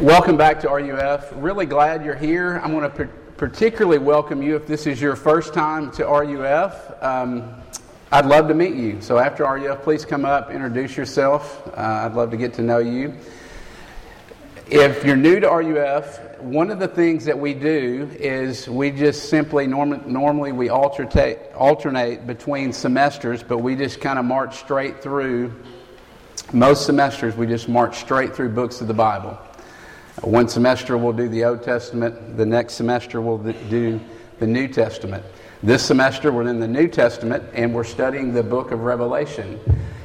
Welcome back to RUF. Really glad you're here. I want to particularly welcome you if this is your first time to RUF. Um, I'd love to meet you. So after RUF, please come up, introduce yourself. Uh, I'd love to get to know you. If you're new to RUF, one of the things that we do is we just simply norm- normally we alternate alternate between semesters, but we just kind of march straight through. Most semesters, we just march straight through books of the Bible. One semester we'll do the Old Testament, the next semester we'll do the New Testament. This semester we're in the New Testament and we're studying the book of Revelation.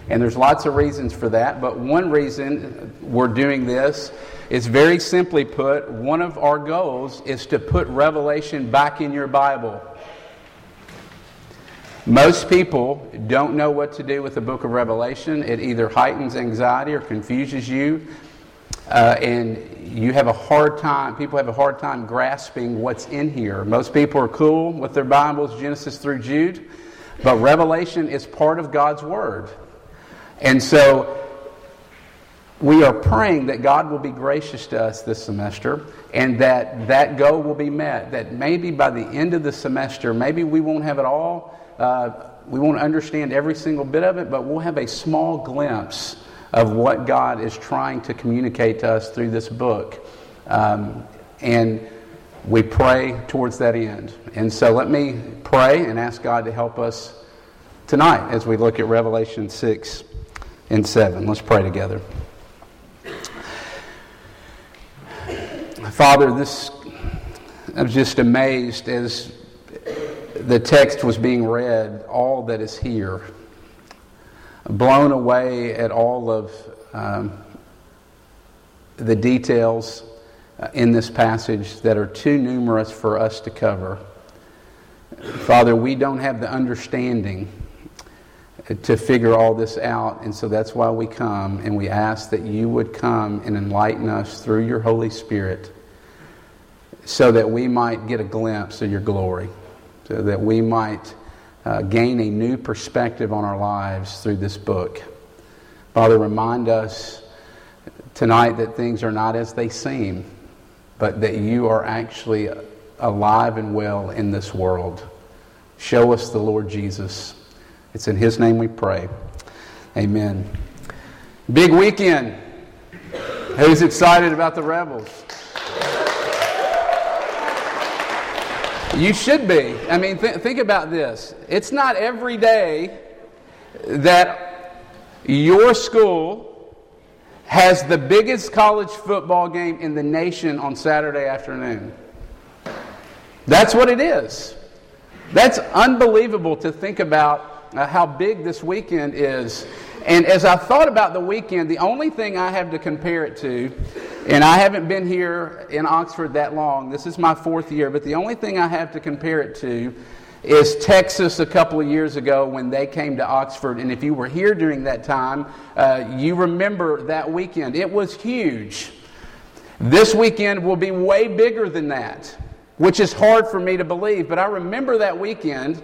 And there's lots of reasons for that, but one reason we're doing this is very simply put, one of our goals is to put Revelation back in your Bible. Most people don't know what to do with the book of Revelation. It either heightens anxiety or confuses you. Uh, and you have a hard time, people have a hard time grasping what's in here. Most people are cool with their Bibles, Genesis through Jude, but Revelation is part of God's Word. And so we are praying that God will be gracious to us this semester and that that goal will be met. That maybe by the end of the semester, maybe we won't have it all, uh, we won't understand every single bit of it, but we'll have a small glimpse of what God is trying to communicate to us through this book. Um, and we pray towards that end. And so let me pray and ask God to help us tonight as we look at Revelation 6 and 7. Let's pray together. Father, this I was just amazed as the text was being read, all that is here blown away at all of um, the details uh, in this passage that are too numerous for us to cover. Father, we don't have the understanding to figure all this out, and so that's why we come and we ask that you would come and enlighten us through your Holy Spirit so that we might get a glimpse of your glory, so that we might uh, gain a new perspective on our lives through this book. Father, remind us tonight that things are not as they seem, but that you are actually alive and well in this world. Show us the Lord Jesus. It's in His name we pray. Amen. Big weekend. Who's excited about the Rebels? You should be. I mean, th- think about this. It's not every day that your school has the biggest college football game in the nation on Saturday afternoon. That's what it is. That's unbelievable to think about uh, how big this weekend is. And as I thought about the weekend, the only thing I have to compare it to, and I haven't been here in Oxford that long, this is my fourth year, but the only thing I have to compare it to is Texas a couple of years ago when they came to Oxford. And if you were here during that time, uh, you remember that weekend. It was huge. This weekend will be way bigger than that, which is hard for me to believe. But I remember that weekend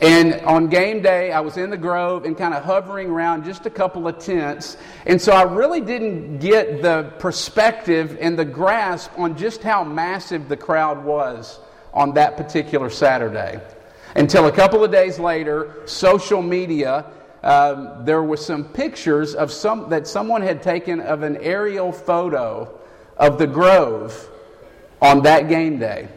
and on game day, I was in the grove and kind of hovering around just a couple of tents. And so I really didn't get the perspective and the grasp on just how massive the crowd was on that particular Saturday. Until a couple of days later, social media, um, there were some pictures of some, that someone had taken of an aerial photo of the grove on that game day.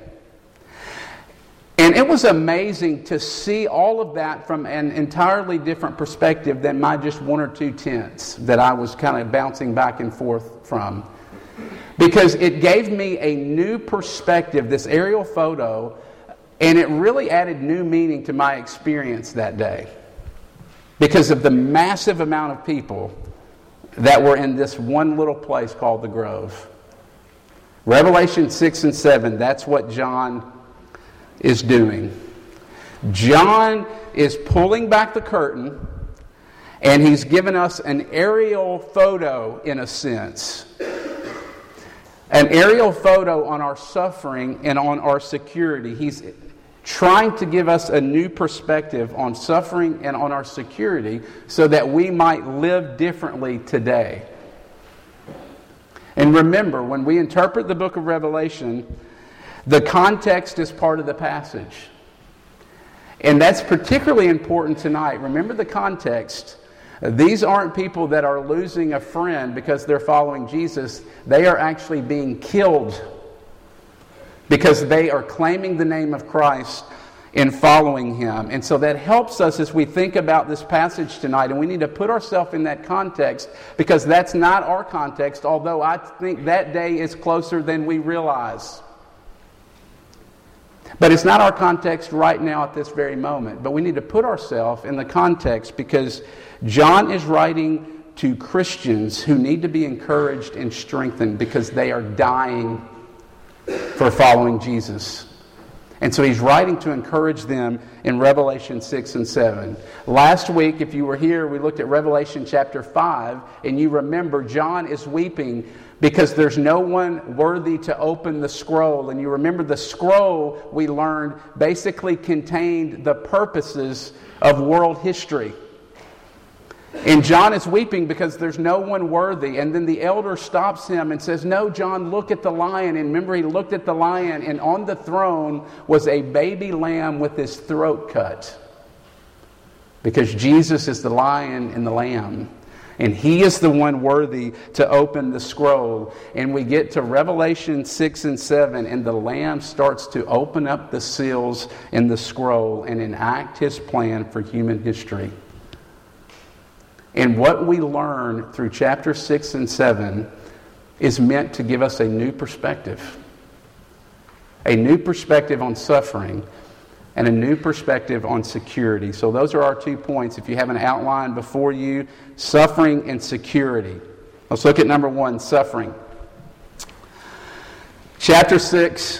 And it was amazing to see all of that from an entirely different perspective than my just one or two tents that I was kind of bouncing back and forth from. Because it gave me a new perspective, this aerial photo, and it really added new meaning to my experience that day. Because of the massive amount of people that were in this one little place called the Grove. Revelation 6 and 7, that's what John is doing. John is pulling back the curtain and he's given us an aerial photo, in a sense. An aerial photo on our suffering and on our security. He's trying to give us a new perspective on suffering and on our security so that we might live differently today. And remember, when we interpret the book of Revelation, the context is part of the passage. And that's particularly important tonight. Remember the context. These aren't people that are losing a friend because they're following Jesus. They are actually being killed because they are claiming the name of Christ in following him. And so that helps us as we think about this passage tonight. And we need to put ourselves in that context because that's not our context, although I think that day is closer than we realize. But it's not our context right now at this very moment. But we need to put ourselves in the context because John is writing to Christians who need to be encouraged and strengthened because they are dying for following Jesus. And so he's writing to encourage them in Revelation 6 and 7. Last week, if you were here, we looked at Revelation chapter 5, and you remember John is weeping because there's no one worthy to open the scroll. And you remember the scroll we learned basically contained the purposes of world history. And John is weeping because there's no one worthy. And then the elder stops him and says, No, John, look at the lion. And remember, he looked at the lion, and on the throne was a baby lamb with his throat cut. Because Jesus is the lion and the lamb. And he is the one worthy to open the scroll. And we get to Revelation 6 and 7, and the Lamb starts to open up the seals in the scroll and enact his plan for human history. And what we learn through chapter 6 and 7 is meant to give us a new perspective. A new perspective on suffering and a new perspective on security. So, those are our two points. If you have an outline before you, suffering and security. Let's look at number one suffering. Chapter 6,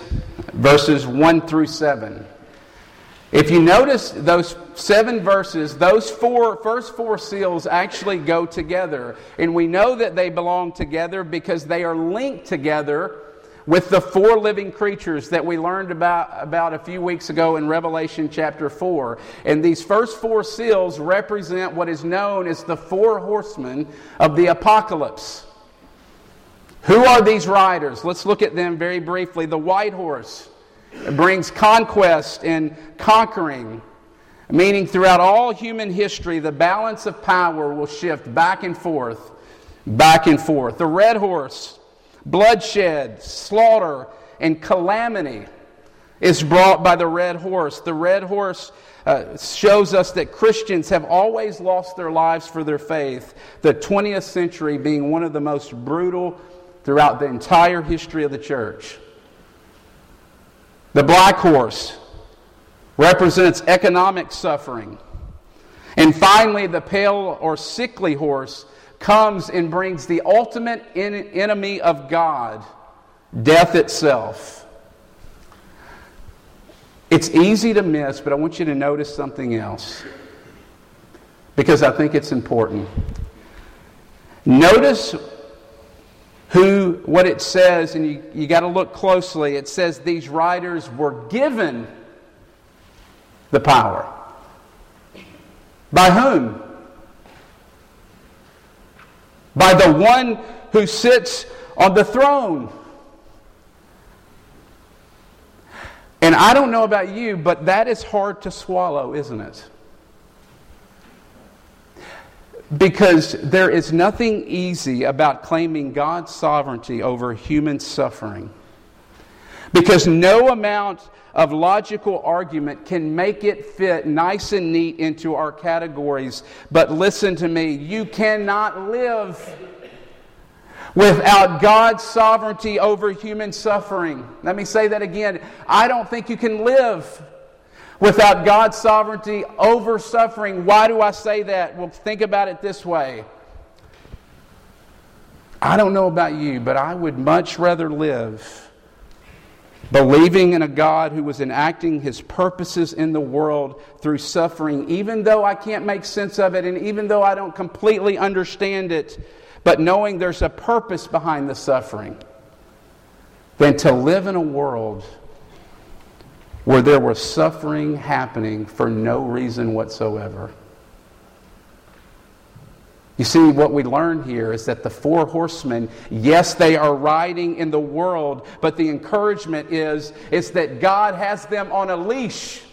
verses 1 through 7. If you notice those seven verses, those four, first four seals actually go together. And we know that they belong together because they are linked together with the four living creatures that we learned about, about a few weeks ago in Revelation chapter 4. And these first four seals represent what is known as the four horsemen of the apocalypse. Who are these riders? Let's look at them very briefly. The white horse brings conquest and conquering, meaning throughout all human history, the balance of power will shift back and forth, back and forth. The red horse, bloodshed, slaughter, and calamity is brought by the red horse. The red horse uh, shows us that Christians have always lost their lives for their faith, the 20th century being one of the most brutal throughout the entire history of the church. The black horse represents economic suffering. And finally, the pale or sickly horse comes and brings the ultimate enemy of God, death itself. It's easy to miss, but I want you to notice something else because I think it's important. Notice who, what it says, and you, you got to look closely, it says these riders were given the power. By whom? By the one who sits on the throne. And I don't know about you, but that is hard to swallow, isn't it? Because there is nothing easy about claiming God's sovereignty over human suffering. Because no amount of logical argument can make it fit nice and neat into our categories. But listen to me, you cannot live without God's sovereignty over human suffering. Let me say that again. I don't think you can live without God's sovereignty over suffering. Why do I say that? Well, think about it this way. I don't know about you, but I would much rather live believing in a God who was enacting his purposes in the world through suffering, even though I can't make sense of it and even though I don't completely understand it, but knowing there's a purpose behind the suffering, than to live in a world where there was suffering happening for no reason whatsoever. You see, what we learn here is that the four horsemen, yes, they are riding in the world, but the encouragement is, is that God has them on a leash.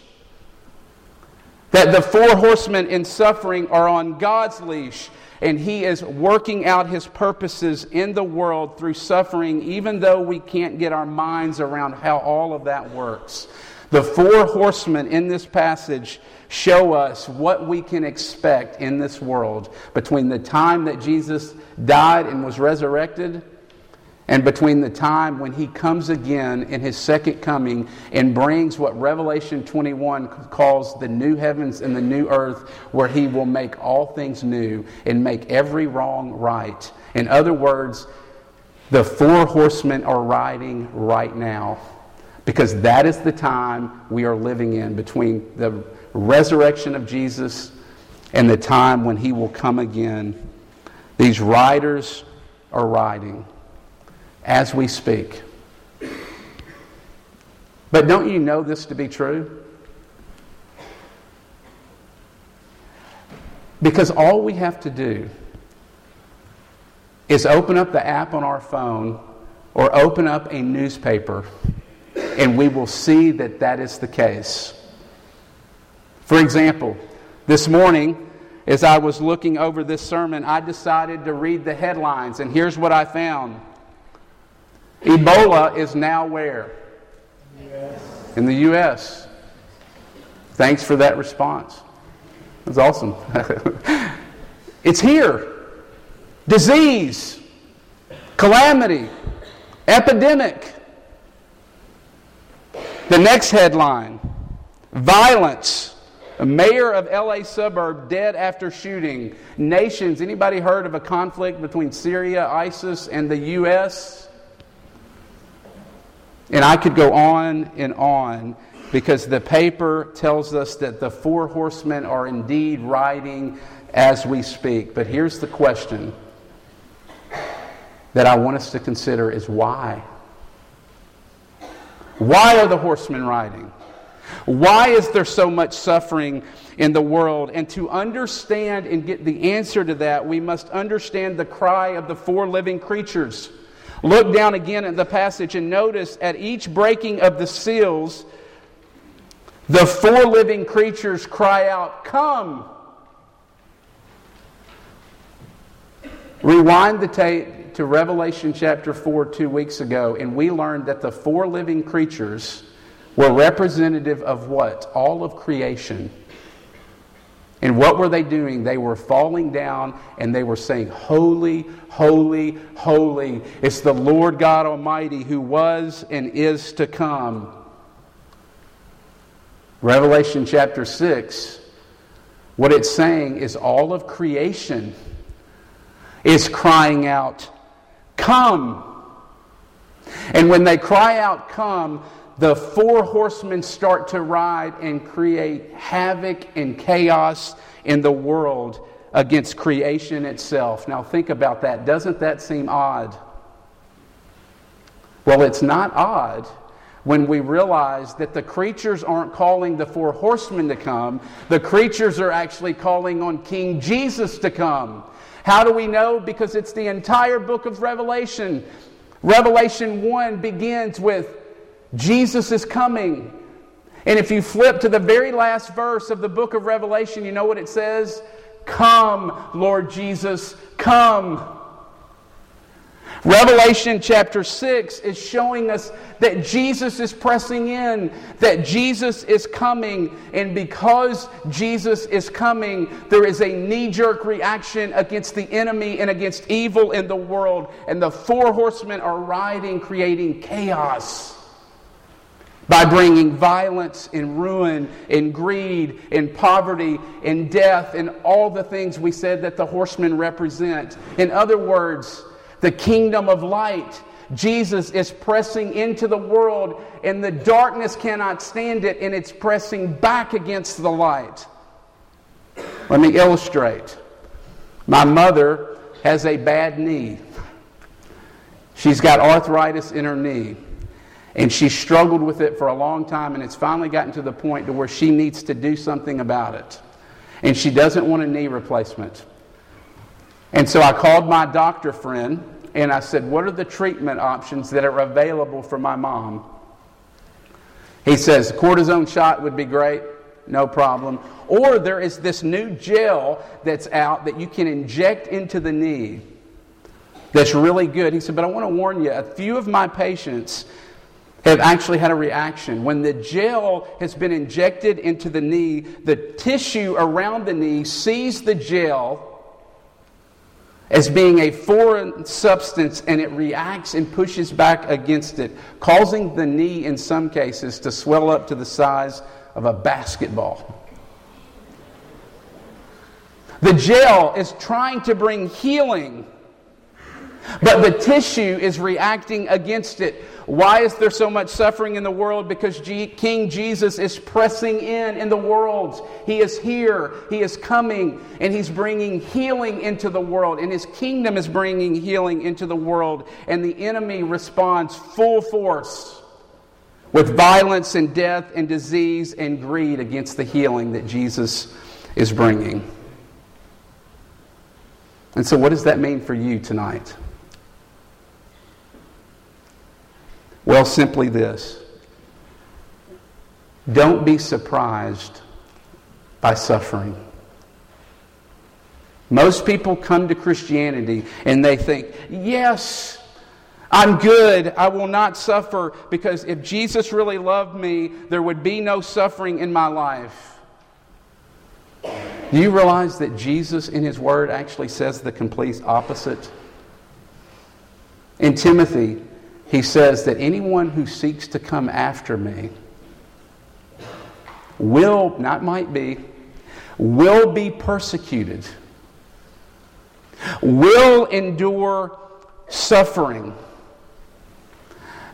That the four horsemen in suffering are on God's leash, and He is working out His purposes in the world through suffering, even though we can't get our minds around how all of that works. The four horsemen in this passage show us what we can expect in this world between the time that Jesus died and was resurrected and between the time when he comes again in his second coming and brings what Revelation 21 calls the new heavens and the new earth, where he will make all things new and make every wrong right. In other words, the four horsemen are riding right now because that is the time we are living in between the resurrection of Jesus and the time when he will come again. These riders are riding as we speak. But don't you know this to be true? Because all we have to do is open up the app on our phone or open up a newspaper, and we will see that that is the case. For example, this morning, as I was looking over this sermon, I decided to read the headlines, and here's what I found Ebola is now where? Yes. In the U.S. Thanks for that response. That's awesome. it's here. Disease, calamity, epidemic. The next headline violence a mayor of LA suburb dead after shooting. Nations, anybody heard of a conflict between Syria, ISIS, and the U.S.? And I could go on and on because the paper tells us that the four horsemen are indeed riding as we speak. But here's the question that I want us to consider is why? Why are the horsemen riding? Why is there so much suffering in the world? And to understand and get the answer to that, we must understand the cry of the four living creatures. Look down again at the passage and notice at each breaking of the seals, the four living creatures cry out, Come! Rewind the tape to Revelation chapter 4 two weeks ago, and we learned that the four living creatures were representative of what? All of creation. And what were they doing? They were falling down and they were saying, Holy, holy, holy. It's the Lord God Almighty who was and is to come. Revelation chapter 6, what it's saying is all of creation is crying out, Come. And when they cry out, Come, the four horsemen start to ride and create havoc and chaos in the world against creation itself. Now, think about that. Doesn't that seem odd? Well, it's not odd when we realize that the creatures aren't calling the four horsemen to come, the creatures are actually calling on King Jesus to come. How do we know? Because it's the entire book of Revelation. Revelation 1 begins with Jesus is coming. And if you flip to the very last verse of the book of Revelation, you know what it says? Come, Lord Jesus, come. Revelation chapter 6 is showing us that Jesus is pressing in, that Jesus is coming, and because Jesus is coming, there is a knee jerk reaction against the enemy and against evil in the world, and the four horsemen are riding, creating chaos by bringing violence and ruin and greed and poverty and death and all the things we said that the horsemen represent. In other words, the kingdom of light. Jesus is pressing into the world, and the darkness cannot stand it, and it's pressing back against the light. Let me illustrate. My mother has a bad knee. She's got arthritis in her knee. And she struggled with it for a long time, and it's finally gotten to the point to where she needs to do something about it. And she doesn't want a knee replacement. And so I called my doctor friend and I said, What are the treatment options that are available for my mom? He says, Cortisone shot would be great, no problem. Or there is this new gel that's out that you can inject into the knee that's really good. He said, But I want to warn you, a few of my patients have actually had a reaction. When the gel has been injected into the knee, the tissue around the knee sees the gel as being a foreign substance and it reacts and pushes back against it, causing the knee in some cases to swell up to the size of a basketball. The gel is trying to bring healing, but the tissue is reacting against it. Why is there so much suffering in the world? Because G- King Jesus is pressing in in the world. He is here, He is coming, and He's bringing healing into the world. And His kingdom is bringing healing into the world. And the enemy responds full force with violence and death and disease and greed against the healing that Jesus is bringing. And so, what does that mean for you tonight? Well, simply this don't be surprised by suffering. Most people come to Christianity and they think, yes, I'm good. I will not suffer because if Jesus really loved me, there would be no suffering in my life. Do you realize that Jesus in His Word actually says the complete opposite? In Timothy, he says that anyone who seeks to come after me will, not might be, will be persecuted, will endure suffering.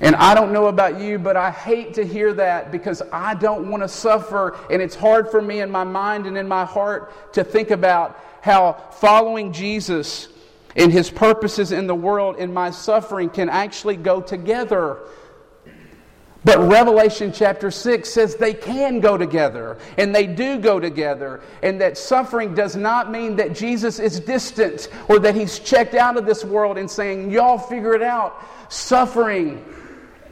And I don't know about you, but I hate to hear that because I don't want to suffer. And it's hard for me in my mind and in my heart to think about how following Jesus and his purposes in the world and my suffering can actually go together. But Revelation chapter 6 says they can go together, and they do go together, and that suffering does not mean that Jesus is distant or that he's checked out of this world and saying, Y'all figure it out. Suffering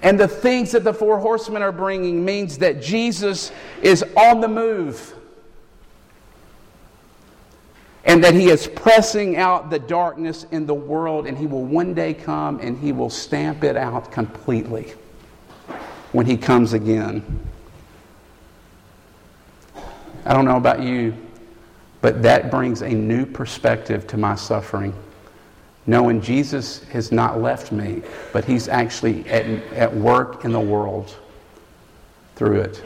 and the things that the four horsemen are bringing means that Jesus is on the move and that he is pressing out the darkness in the world, and he will one day come and he will stamp it out completely when he comes again. I don't know about you, but that brings a new perspective to my suffering. Knowing Jesus has not left me, but he's actually at, at work in the world through it.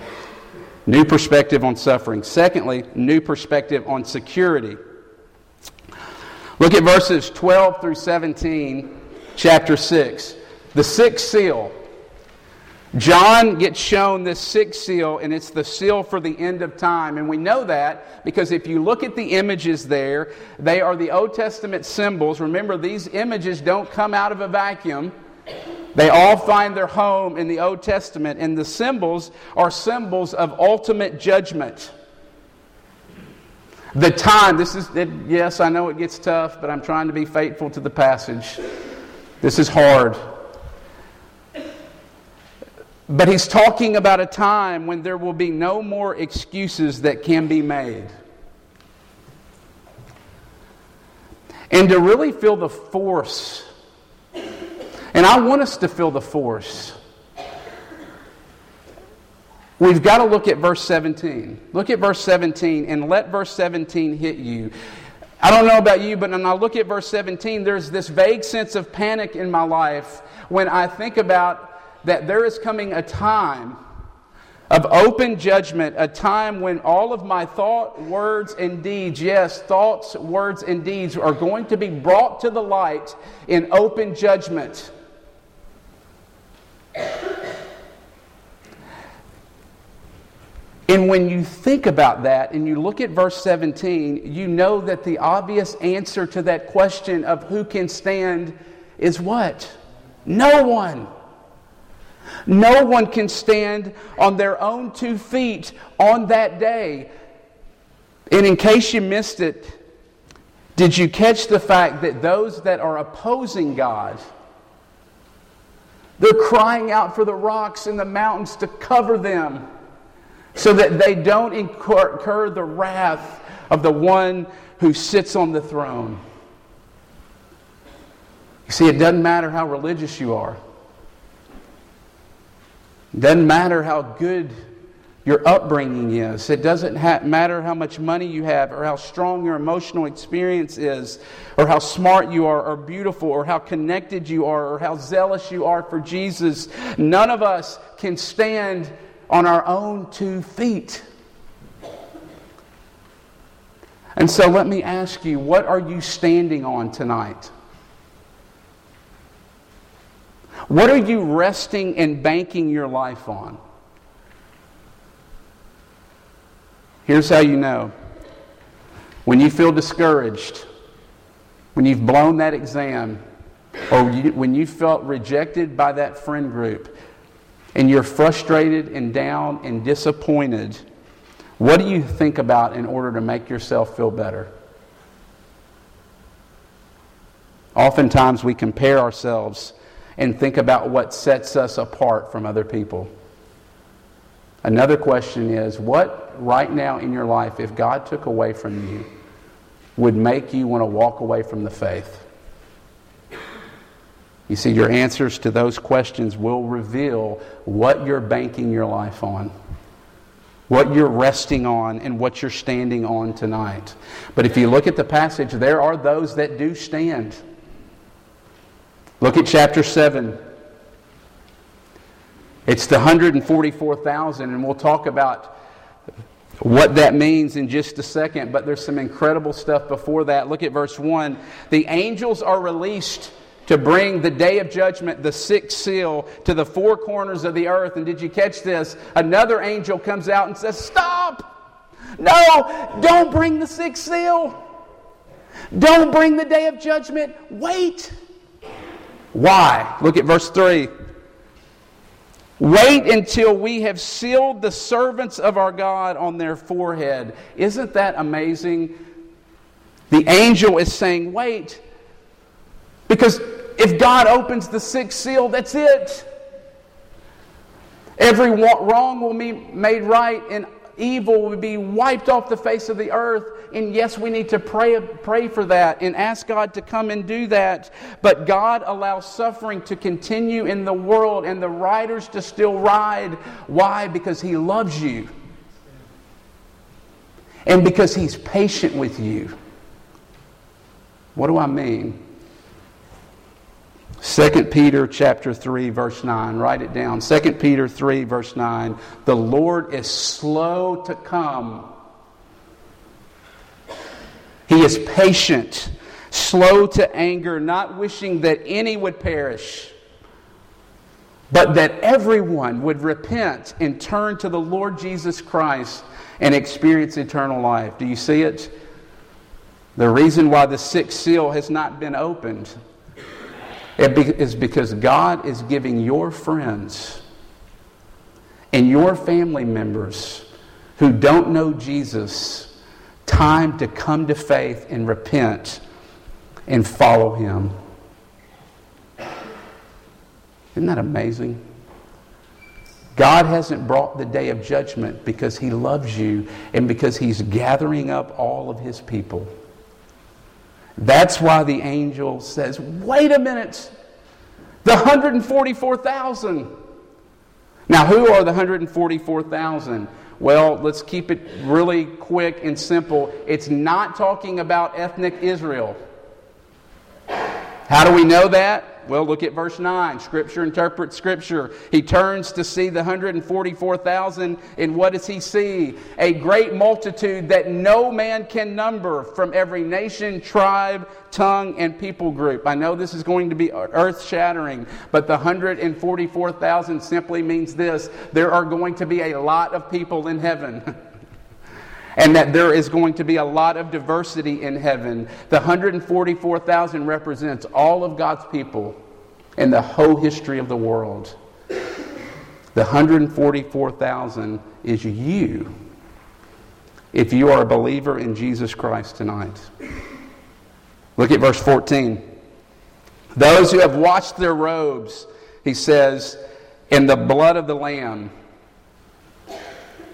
New perspective on suffering. Secondly, new perspective on security. Look at verses 12 through 17, chapter 6. The sixth seal. John gets shown this sixth seal, and it's the seal for the end of time. And we know that because if you look at the images there, they are the Old Testament symbols. Remember, these images don't come out of a vacuum. They all find their home in the Old Testament, and the symbols are symbols of ultimate judgment. The time, this is, it, yes, I know it gets tough, but I'm trying to be faithful to the passage. This is hard. But he's talking about a time when there will be no more excuses that can be made. And to really feel the force, and I want us to feel the force We've got to look at verse 17. Look at verse 17 and let verse 17 hit you. I don't know about you, but when I look at verse 17, there's this vague sense of panic in my life when I think about that there is coming a time of open judgment, a time when all of my thought, words, and deeds, yes, thoughts, words, and deeds are going to be brought to the light in open judgment. And when you think about that and you look at verse 17, you know that the obvious answer to that question of who can stand is what? No one. No one can stand on their own two feet on that day. And in case you missed it, Did you catch the fact that those that are opposing God, they're crying out for the rocks and the mountains to cover them so that they don't incur the wrath of the one who sits on the throne? You see, it doesn't matter how religious you are. It doesn't matter how good your upbringing is. It doesn't ha- matter how much money you have, or how strong your emotional experience is, or how smart you are, or beautiful, or how connected you are, or how zealous you are for Jesus. None of us can stand on our own two feet. And so let me ask you what are you standing on tonight? What are you resting and banking your life on? Here's how you know. When you feel discouraged, when you've blown that exam, or you, when you felt rejected by that friend group, and you're frustrated and down and disappointed, what do you think about in order to make yourself feel better? Oftentimes we compare ourselves and think about what sets us apart from other people. Another question is what right now in your life, if God took away from you, would make you want to walk away from the faith? You see, your answers to those questions will reveal what you're banking your life on, what you're resting on, and what you're standing on tonight. But if you look at the passage, there are those that do stand. Look at chapter 7. It's the 144,000, and we'll talk about what that means in just a second, but there's some incredible stuff before that. Look at verse 1. The angels are released to bring the day of judgment, the sixth seal, to the four corners of the earth. And did you catch this? Another angel comes out and says, Stop! No, don't bring the sixth seal. Don't bring the day of judgment. Wait. Why? Look at verse 3. Wait until we have sealed the servants of our God on their forehead. Isn't that amazing? The angel is saying, Wait. Because if God opens the sixth seal, that's it. Every wrong will be made right and evil will be wiped off the face of the earth. And yes, we need to pray, pray for that and ask God to come and do that. But God allows suffering to continue in the world and the riders to still ride. Why? Because He loves you. And because He's patient with you. What do I mean? 2 Peter chapter 3 verse 9 write it down. 2 Peter 3 verse 9 the Lord is slow to come. He is patient slow to anger not wishing that any would perish but that everyone would repent and turn to the Lord Jesus Christ and experience eternal life. Do you see it? The reason why the sixth seal has not been opened it is because God is giving your friends and your family members who don't know Jesus time to come to faith and repent and follow Him. Isn't that amazing? God hasn't brought the day of judgment because He loves you and because He's gathering up all of His people. That's why the angel says, wait a minute, the 144,000. Now, who are the 144,000? Well, let's keep it really quick and simple. It's not talking about ethnic Israel. How do we know that? Well, look at verse 9. Scripture interprets Scripture. He turns to see the 144,000, and what does he see? A great multitude that no man can number from every nation, tribe, tongue, and people group. I know this is going to be earth shattering, but the 144,000 simply means this there are going to be a lot of people in heaven. and that there is going to be a lot of diversity in heaven. The 144,000 represents all of God's people in the whole history of the world. The 144,000 is you if you are a believer in Jesus Christ tonight. Look at verse 14. Those who have washed their robes, he says, in the blood of the Lamb.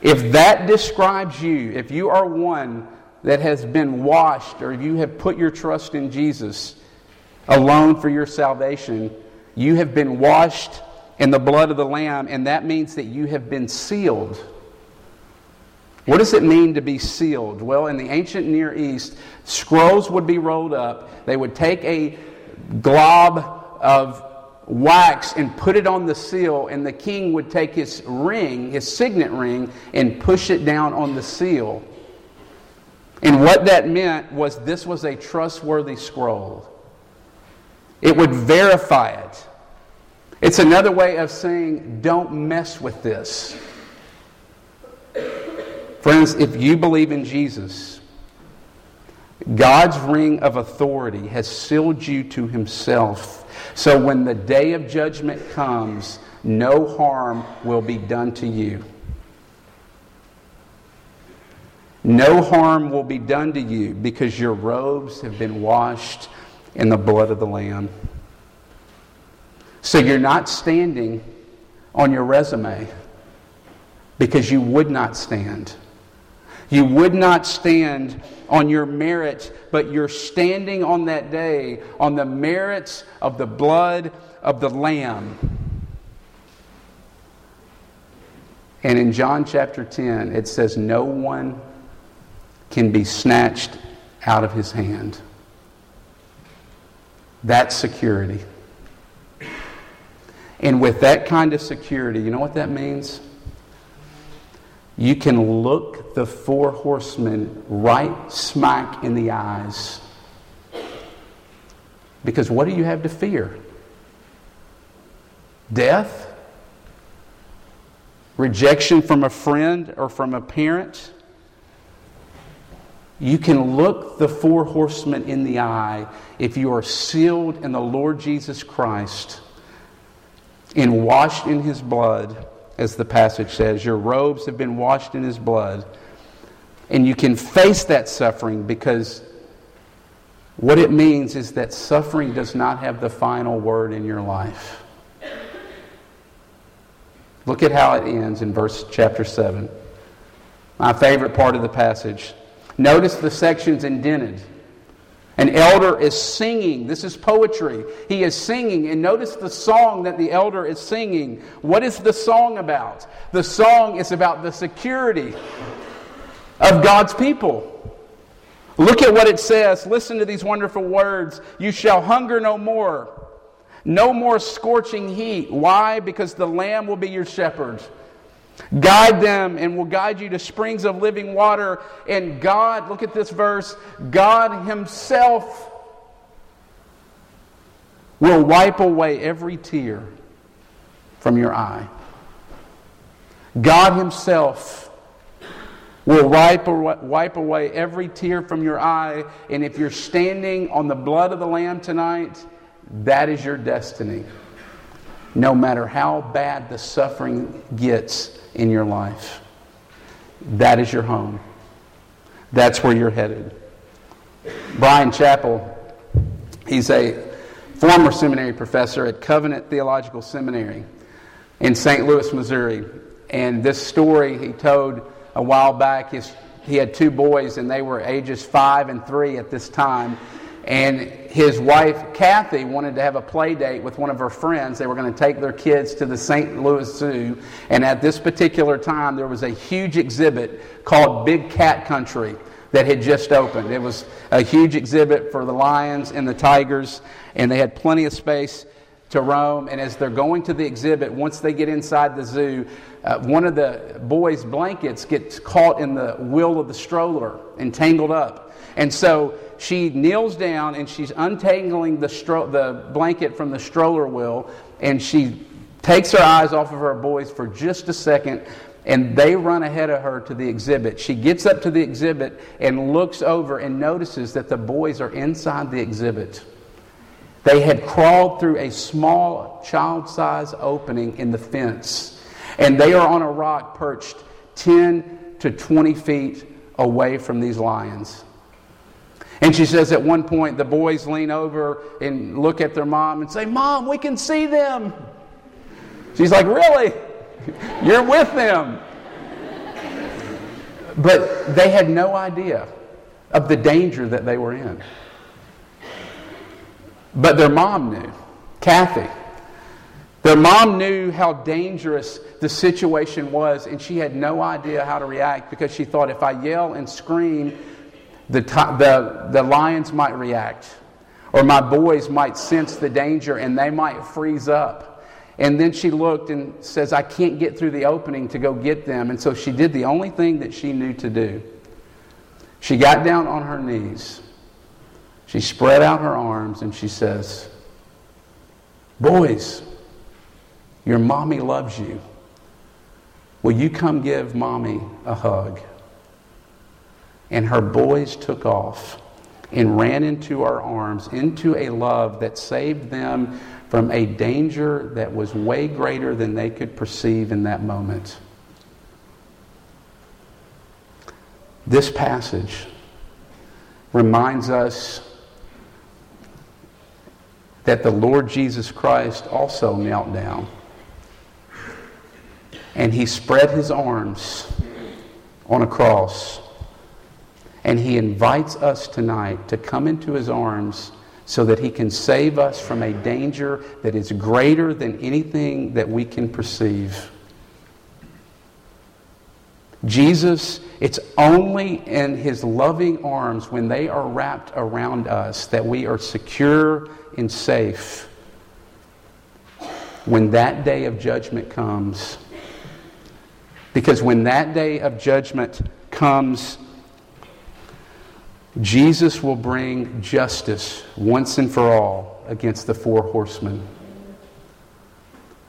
If that describes you, if you are one that has been washed or you have put your trust in Jesus alone for your salvation, you have been washed in the blood of the Lamb, and that means that you have been sealed. What does it mean to be sealed? Well, in the ancient Near East, scrolls would be rolled up. They would take a glob of wax and put it on the seal, and the king would take his ring, his signet ring, and push it down on the seal. And what that meant was this was a trustworthy scroll. It would verify it. It's another way of saying, don't mess with this. Friends, if you believe in Jesus, God's ring of authority has sealed you to himself. So when the day of judgment comes, no harm will be done to you. No harm will be done to you because your robes have been washed in the blood of the Lamb. So you're not standing on your resume because you would not stand. You would not stand on your merit, but you're standing on that day on the merits of the blood of the Lamb. And in John chapter 10, it says, No one can be snatched out of his hand. That's security. And with that kind of security, you know what that means? You can look the four horsemen right smack in the eyes. Because what do you have to fear? Death? Rejection from a friend or from a parent? You can look the four horsemen in the eye if you are sealed in the Lord Jesus Christ and washed in his blood as the passage says. Your robes have been washed in his blood. And you can face that suffering because what it means is that suffering does not have the final word in your life. Look at how it ends in verse chapter 7. My favorite part of the passage. Notice the sections indented. An elder is singing. This is poetry. He is singing. And notice the song that the elder is singing. What is the song about? The song is about the security of God's people. Look at what it says. Listen to these wonderful words. You shall hunger no more. No more scorching heat. Why? Because the Lamb will be your shepherd. Guide them and will guide you to springs of living water. And God, look at this verse God Himself will wipe away every tear from your eye. God Himself will wipe, wipe away every tear from your eye. And if you're standing on the blood of the Lamb tonight, that is your destiny. No matter how bad the suffering gets, in your life. That is your home. That's where you're headed. Bryan Chapell, he's a former seminary professor at Covenant Theological Seminary in St. Louis, Missouri. And this story he told a while back, his, he had two boys, and they were ages five and three at this time. And his wife, Kathy, wanted to have a play date with one of her friends. They were going to take their kids to the St. Louis Zoo. And at this particular time, there was a huge exhibit called Big Cat Country that had just opened. It was a huge exhibit for the lions and the tigers, and they had plenty of space to roam. And as they're going to the exhibit, once they get inside the zoo, uh, one of the boys' blankets gets caught in the wheel of the stroller and tangled up. And so she kneels down and she's untangling the, stro- the blanket from the stroller wheel, and she takes her eyes off of her boys for just a second, and they run ahead of her to the exhibit. She gets up to the exhibit and looks over and notices that the boys are inside the exhibit. They had crawled through a small child size opening in the fence, and they are on a rock perched 10 to 20 feet away from these lions. And she says at one point, the boys lean over and look at their mom and say, Mom, we can see them. She's like, Really? You're with them. But they had no idea of the danger that they were in. But their mom knew, Kathy. Their mom knew how dangerous the situation was, and she had no idea how to react because she thought if I yell and scream, the, the, the lions might react, or my boys might sense the danger and they might freeze up. And then she looked and says, I can't get through the opening to go get them. And so she did the only thing that she knew to do. She got down on her knees. She spread out her arms and she says, Boys, your mommy loves you. Will you come give mommy a hug? And her boys took off and ran into our arms, into a love that saved them from a danger that was way greater than they could perceive in that moment. This passage reminds us that the Lord Jesus Christ also knelt down and he spread his arms on a cross. And he invites us tonight to come into his arms so that he can save us from a danger that is greater than anything that we can perceive. Jesus, it's only in his loving arms when they are wrapped around us that we are secure and safe. When that day of judgment comes, because when that day of judgment comes, Jesus will bring justice once and for all against the four horsemen.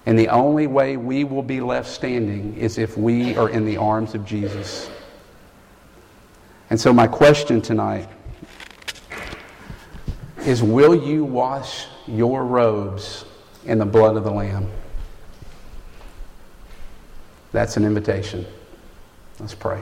And the only way we will be left standing is if we are in the arms of Jesus. And so, my question tonight is Will you wash your robes in the blood of the Lamb? That's an invitation. Let's pray.